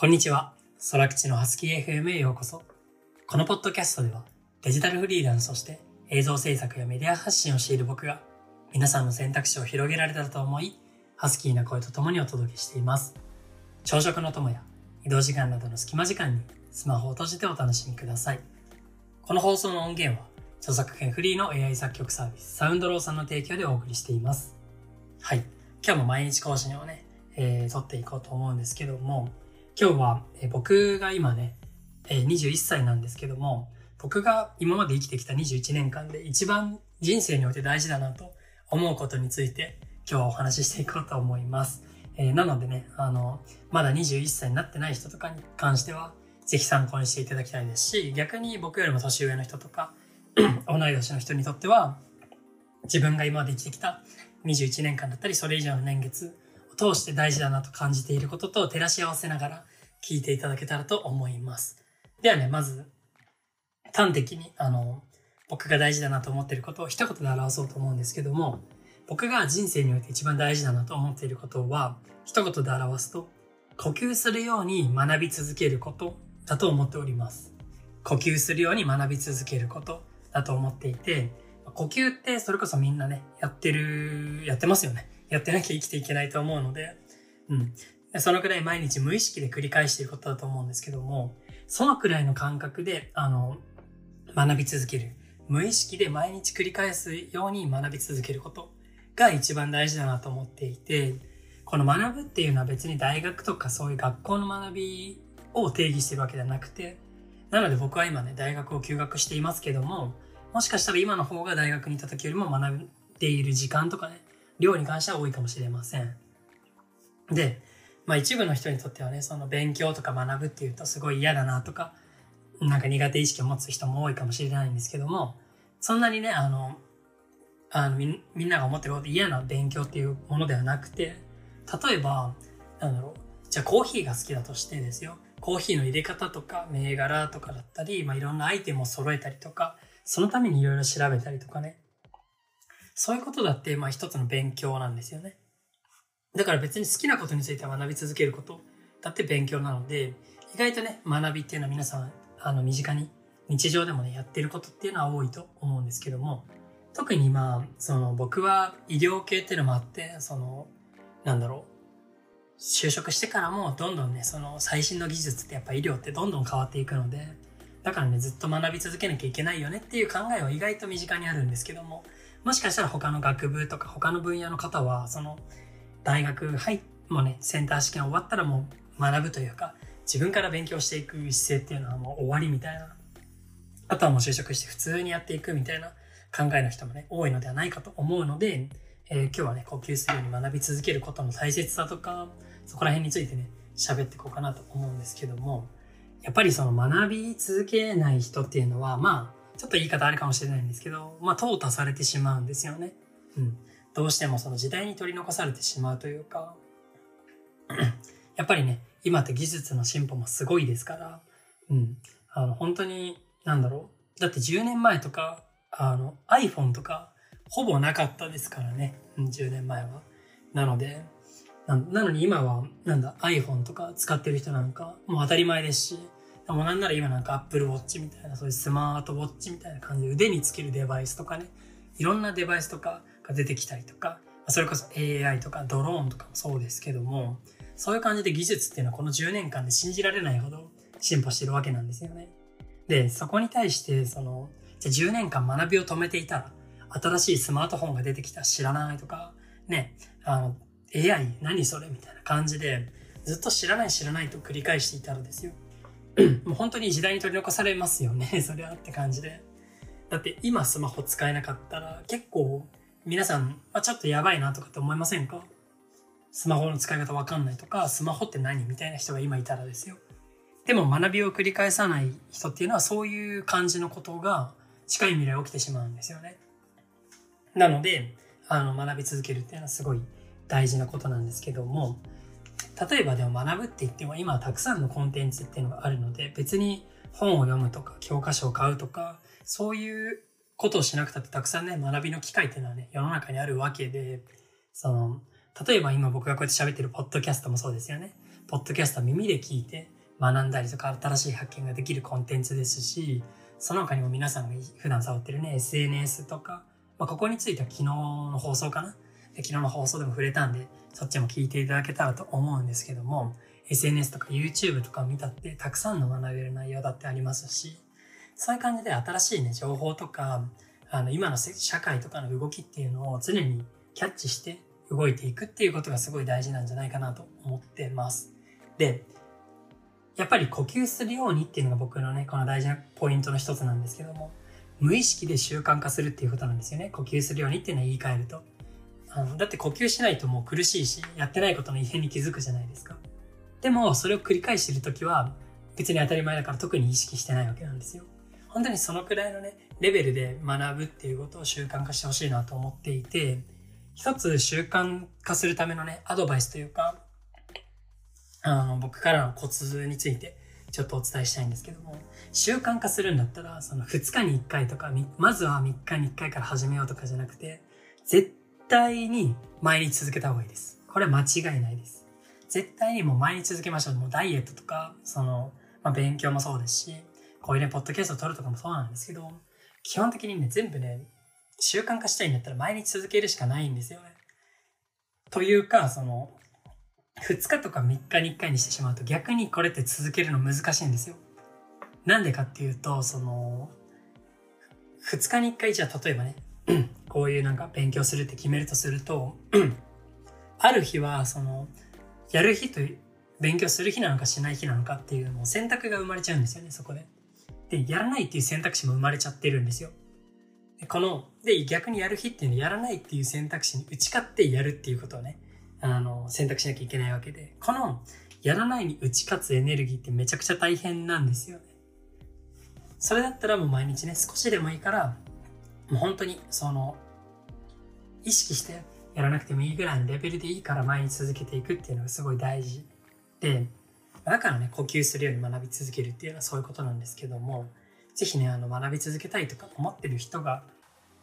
こんにちは。空口のハスキー FM へようこそ。このポッドキャストではデジタルフリーランスとして映像制作やメディア発信をしている僕が皆さんの選択肢を広げられたらと思い、ハスキーな声と共にお届けしています。朝食の友や移動時間などの隙間時間にスマホを閉じてお楽しみください。この放送の音源は著作権フリーの AI 作曲サービスサウンドローさんの提供でお送りしています。はい。今日も毎日更新をね、えー、撮っていこうと思うんですけども、今日は、え僕が今ね、え21歳なんですけども、僕が今まで生きてきた21年間で一番人生において大事だなと思うことについて今日はお話ししていこうと思います。えー、なのでね、あの、まだ21歳になってない人とかに関しては、ぜひ参考にしていただきたいですし、逆に僕よりも年上の人とか、同い年の人にとっては、自分が今まで生きてきた21年間だったり、それ以上の年月通して大事だなと感じていることと照らし合わせながら、聞いていただけたらと思います。ではね、まず、端的に、あの、僕が大事だなと思っていることを一言で表そうと思うんですけども、僕が人生において一番大事だなと思っていることは、一言で表すと、呼吸するように学び続けることだと思っております。呼吸するように学び続けることだと思っていて、呼吸ってそれこそみんなね、やってる、やってますよね。やってなきゃ生きていけないと思うので、うん。そのくらい毎日無意識で繰り返していることだと思うんですけども、そのくらいの感覚で、あの、学び続ける。無意識で毎日繰り返すように学び続けることが一番大事だなと思っていて、この学ぶっていうのは別に大学とかそういう学校の学びを定義してるわけではなくて、なので僕は今ね、大学を休学していますけども、もしかしたら今の方が大学にいた時よりも学んでいる時間とかね、量に関しては多いかもしれません。で、まあ一部の人にとってはね、その勉強とか学ぶっていうとすごい嫌だなとか、なんか苦手意識を持つ人も多いかもしれないんですけども、そんなにね、あの、あのみみんなが思ってるほど嫌な勉強っていうものではなくて、例えば、なんだろう、じゃあコーヒーが好きだとしてですよ、コーヒーの入れ方とか銘柄とかだったり、まあいろんなアイテムを揃えたりとか、そのためにいろいろ調べたりとかね、そういうことだって、まあ一つの勉強なんですよね。だから別に好きなことについて学び続けることだって勉強なので、意外とね、学びっていうのは皆さん、あの、身近に、日常でもね、やってることっていうのは多いと思うんですけども、特にまあ、その、僕は医療系っていうのもあって、その、なんだろう、就職してからもどんどんね、その最新の技術ってやっぱ医療ってどんどん変わっていくので、だからね、ずっと学び続けなきゃいけないよねっていう考えは意外と身近にあるんですけども、もしかしたら他の学部とか他の分野の方は、その、大学入っもうね、センター試験終わったらもう学ぶというか、自分から勉強していく姿勢っていうのはもう終わりみたいな。あとはもう就職して普通にやっていくみたいな考えの人もね、多いのではないかと思うので、えー、今日はね、呼吸するように学び続けることの大切さとか、そこら辺についてね、喋っていこうかなと思うんですけども、やっぱりその学び続けない人っていうのは、まあ、ちょっと言い方あるかもしれないんですけど、まあ、淘汰されてしまうんですよね。うん。どうしてもその時代に取り残されてしまうというか、やっぱりね、今って技術の進歩もすごいですから、うん。あの、本当に、なんだろう。だって10年前とか、あの、iPhone とか、ほぼなかったですからね。10年前は。なので、ななのに今は、なんだ、iPhone とか使ってる人なんか、もう当たり前ですし、もうなんなら今なんか Apple Watch みたいな、そういうスマートウォッチみたいな感じで腕につけるデバイスとかね、いろんなデバイスとかが出てきたりとか、それこそ AI とかドローンとかもそうですけども、そういう感じで技術っていうのはこの10年間で信じられないほど進歩してるわけなんですよね。で、そこに対して、その、じゃ10年間学びを止めていたら、新しいスマートフォンが出てきた知らないとか、ね、あの、AI 何それみたいな感じで、ずっと知らない知らないと繰り返していたらですよ。もう本当に時代に取り残されますよね、それはって感じで。だって今スマホ使えなかったら結構皆さん、あ、ちょっとやばいなとかって思いませんか？スマホの使い方わかんないとか、スマホって何みたいな人が今いたらですよ。でも学びを繰り返さない人っていうのはそういう感じのことが近い未来起きてしまうんですよね。なので、あの、学び続けるっていうのはすごい大事なことなんですけども、例えばでも学ぶって言っても今はたくさんのコンテンツっていうのがあるので、別に本を読むとか教科書を買うとか、そういうことをしなくたってたくさんね、学びの機会っていうのはね、世の中にあるわけで、その、例えば今僕がこうやって喋ってるポッドキャストもそうですよね。ポッドキャスト耳で聞いて学んだりとか新しい発見ができるコンテンツですし、その他にも皆さんが普段触ってるね、SNS とか、まあ、ここについては昨日の放送かな昨日の放送でも触れたんで、そっちも聞いていただけたらと思うんですけども、SNS とか YouTube とかを見たってたくさんの学べる内容だってありますし、そういう感じで新しいね、情報とか、あの、今の社会とかの動きっていうのを常にキャッチして動いていくっていうことがすごい大事なんじゃないかなと思ってます。で、やっぱり呼吸するようにっていうのが僕のね、この大事なポイントの一つなんですけども、無意識で習慣化するっていうことなんですよね。呼吸するようにっていうのは言い換えると。あのだって呼吸しないともう苦しいし、やってないことの異変に気づくじゃないですか。でも、それを繰り返してるときは、別に当たり前だから特に意識してないわけなんですよ。本当にそのくらいのね、レベルで学ぶっていうことを習慣化してほしいなと思っていて、一つ習慣化するためのね、アドバイスというか、あの、僕からのコツについてちょっとお伝えしたいんですけども、習慣化するんだったら、その2日に1回とか、まずは3日に1回から始めようとかじゃなくて、絶対に毎日続けた方がいいです。これは間違いないです。絶対にもう毎日続けましょう。もうダイエットとか、その、まあ、勉強もそうですし、こういうね、ポッドキャストを撮るとかもそうなんですけど、基本的にね、全部ね、習慣化したいんだったら毎日続けるしかないんですよね。というか、その、2日とか3日に1回にしてしまうと逆にこれって続けるの難しいんですよ。なんでかっていうと、その、2日に1回じゃあ例えばね、こういうなんか勉強するって決めるとすると、ある日はその、やる日と勉強する日なのかしない日なのかっていうのを選択が生まれちゃうんですよね、そこで。で、やらないっていう選択肢も生まれちゃってるんですよ。でこの、で、逆にやる日っていうのはやらないっていう選択肢に打ち勝ってやるっていうことをね、あの、選択しなきゃいけないわけで、この、やらないに打ち勝つエネルギーってめちゃくちゃ大変なんですよね。それだったらもう毎日ね、少しでもいいから、もう本当に、その、意識してやらなくてもいいぐらいのレベルでいいから毎日続けていくっていうのがすごい大事で、だからね、呼吸するように学び続けるっていうのはそういうことなんですけども、ぜひね、あの、学び続けたいとか思ってる人が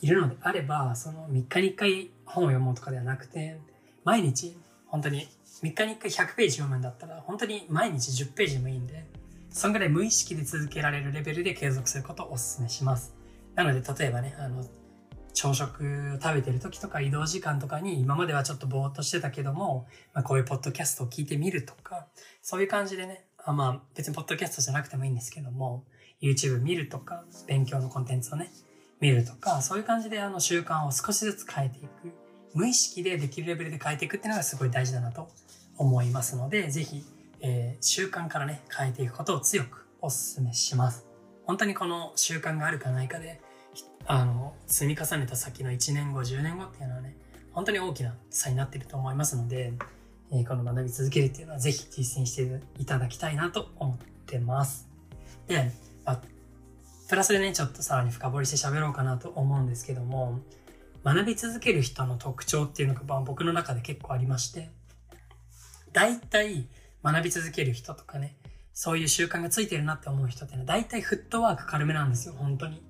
いるのであれば、その3日に1回本を読もうとかではなくて、毎日、本当に3日に1回100ページ読むんだったら、本当に毎日10ページでもいいんで、そんぐらい無意識で続けられるレベルで継続することをお勧めします。なので、例えばね、あの、朝食を食べてる時とか移動時間とかに今まではちょっとぼーっとしてたけども、まあ、こういうポッドキャストを聞いてみるとか、そういう感じでね、あまあ別にポッドキャストじゃなくてもいいんですけども、YouTube 見るとか、勉強のコンテンツをね、見るとか、そういう感じであの習慣を少しずつ変えていく。無意識でできるレベルで変えていくっていうのがすごい大事だなと思いますので、ぜひ、えー、習慣からね、変えていくことを強くお勧めします。本当にこの習慣があるかないかで、あの、積み重ねた先の1年後、10年後っていうのはね、本当に大きな差になってると思いますので、えー、この学び続けるっていうのはぜひ実践していただきたいなと思ってます。で、まあ、プラスでね、ちょっとさらに深掘りして喋ろうかなと思うんですけども、学び続ける人の特徴っていうのが、僕の中で結構ありまして、大体学び続ける人とかね、そういう習慣がついてるなって思う人っていうのは大体フットワーク軽めなんですよ、本当に。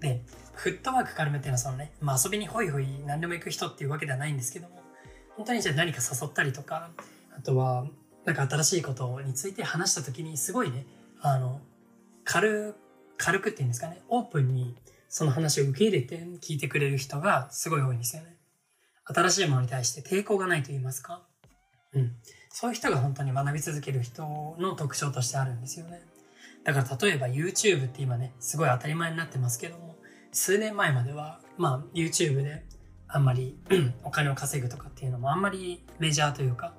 で、フットワーク軽めっていうのはそのね、まあ遊びにホイホイ何でも行く人っていうわけではないんですけども、本当にじゃあ何か誘ったりとか、あとは、なんか新しいことについて話した時にすごいね、あの、軽、軽くっていうんですかね、オープンにその話を受け入れて聞いてくれる人がすごい多いんですよね。新しいものに対して抵抗がないと言いますか。うん。そういう人が本当に学び続ける人の特徴としてあるんですよね。だから例えば YouTube って今ね、すごい当たり前になってますけども、数年前までは、まあ YouTube であんまり お金を稼ぐとかっていうのもあんまりメジャーというか、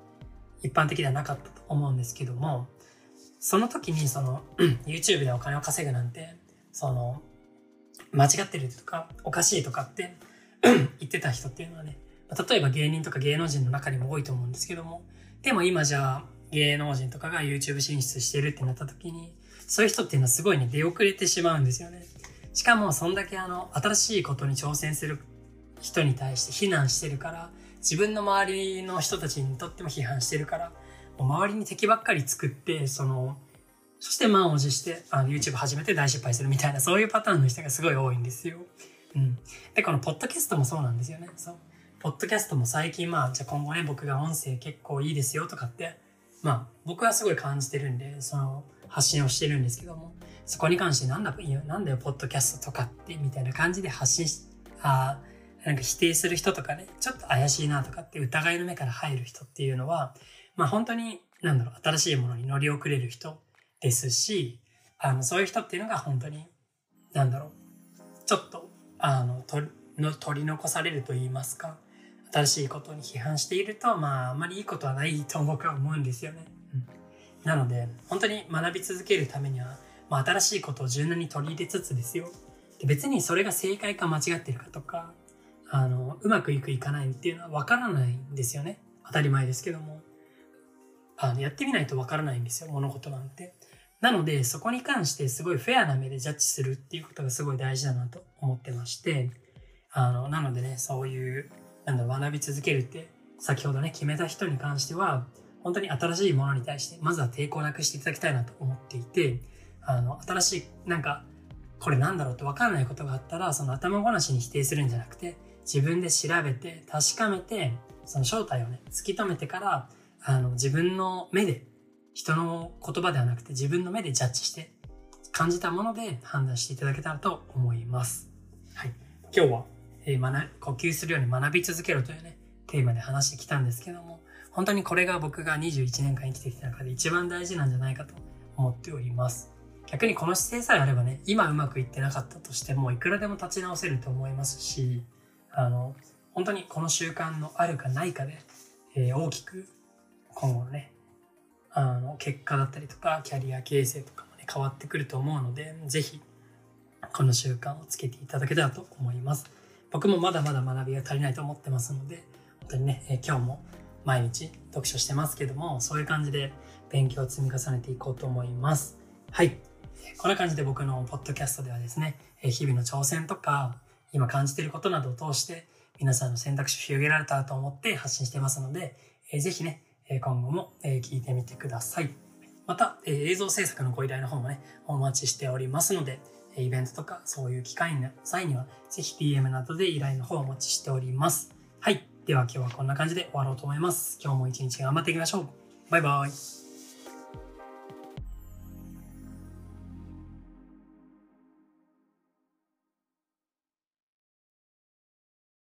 一般的ではなかったと思うんですけども、その時にその YouTube でお金を稼ぐなんて、その、間違ってるとか、おかしいとかって 言ってた人っていうのはね、例えば芸人とか芸能人の中にも多いと思うんですけども、でも今じゃあ芸能人とかが YouTube 進出してるってなった時に、そういう人っていうのはすごいね、出遅れてしまうんですよね。しかも、そんだけあの、新しいことに挑戦する人に対して非難してるから、自分の周りの人たちにとっても批判してるから、もう周りに敵ばっかり作って、その、そして満を持してあの YouTube 始めて大失敗するみたいな、そういうパターンの人がすごい多いんですよ。うん。で、このポッドキャストもそうなんですよね。そう。ポッドキャストも最近まあ、じゃあ今後ね、僕が音声結構いいですよとかって、まあ僕はすごい感じてるんで、その発信をしてるんですけども、そこに関してなんだ、いや、なんだよ、ポッドキャストとかって、みたいな感じで発信し、あなんか否定する人とかね、ちょっと怪しいなとかって疑いの目から入る人っていうのは、まあ本当に、なんだろう、新しいものに乗り遅れる人ですし、あの、そういう人っていうのが本当に、なんだろう、ちょっと、あの、取の取り残されると言いますか、新しいことに批判していると、まあ、あまりいいことはないと僕は思うんですよね。うん、なので、本当に学び続けるためには、まあ、新しいことを柔軟に取り入れつつですよ。で別にそれが正解か間違ってるかとか、あの、うまくいくいかないっていうのは分からないんですよね。当たり前ですけども。あの、やってみないと分からないんですよ、物事なんて。なので、そこに関してすごいフェアな目でジャッジするっていうことがすごい大事だなと思ってまして、あの、なのでね、そういう、なんだ学び続けるって、先ほどね、決めた人に関しては、本当に新しいものに対して、まずは抵抗なくしていただきたいなと思っていて、あの、新しい、なんか、これなんだろうって分からないことがあったら、その頭ごなしに否定するんじゃなくて、自分で調べて、確かめて、その正体をね、突き止めてから、あの、自分の目で、人の言葉ではなくて自分の目でジャッジして、感じたもので判断していただけたらと思います。はい。今日は、えー、学、呼吸するように学び続けるというね、テーマで話してきたんですけども、本当にこれが僕が21年間生きてきた中で一番大事なんじゃないかと思っております。逆にこの姿勢さえあればね、今うまくいってなかったとしても、いくらでも立ち直せると思いますし、あの、本当にこの習慣のあるかないかで、えー、大きく今後のね、あの、結果だったりとか、キャリア形成とかもね、変わってくると思うので、ぜひ、この習慣をつけていただけたらと思います。僕もまだまだ学びが足りないと思ってますので、本当にね、え、今日も毎日読書してますけども、そういう感じで勉強を積み重ねていこうと思います。はい。こんな感じで僕のポッドキャストではですね、日々の挑戦とか、今感じていることなどを通して、皆さんの選択肢を広げられたと思って発信してますので、えー、ぜひね、今後も聞いてみてください。また、映像制作のご依頼の方もね、お待ちしておりますので、イベントとかそういう機会の際には、ぜひ DM などで依頼の方をお待ちしております。はい。では今日はこんな感じで終わろうと思います。今日も一日頑張っていきましょう。バイバイ。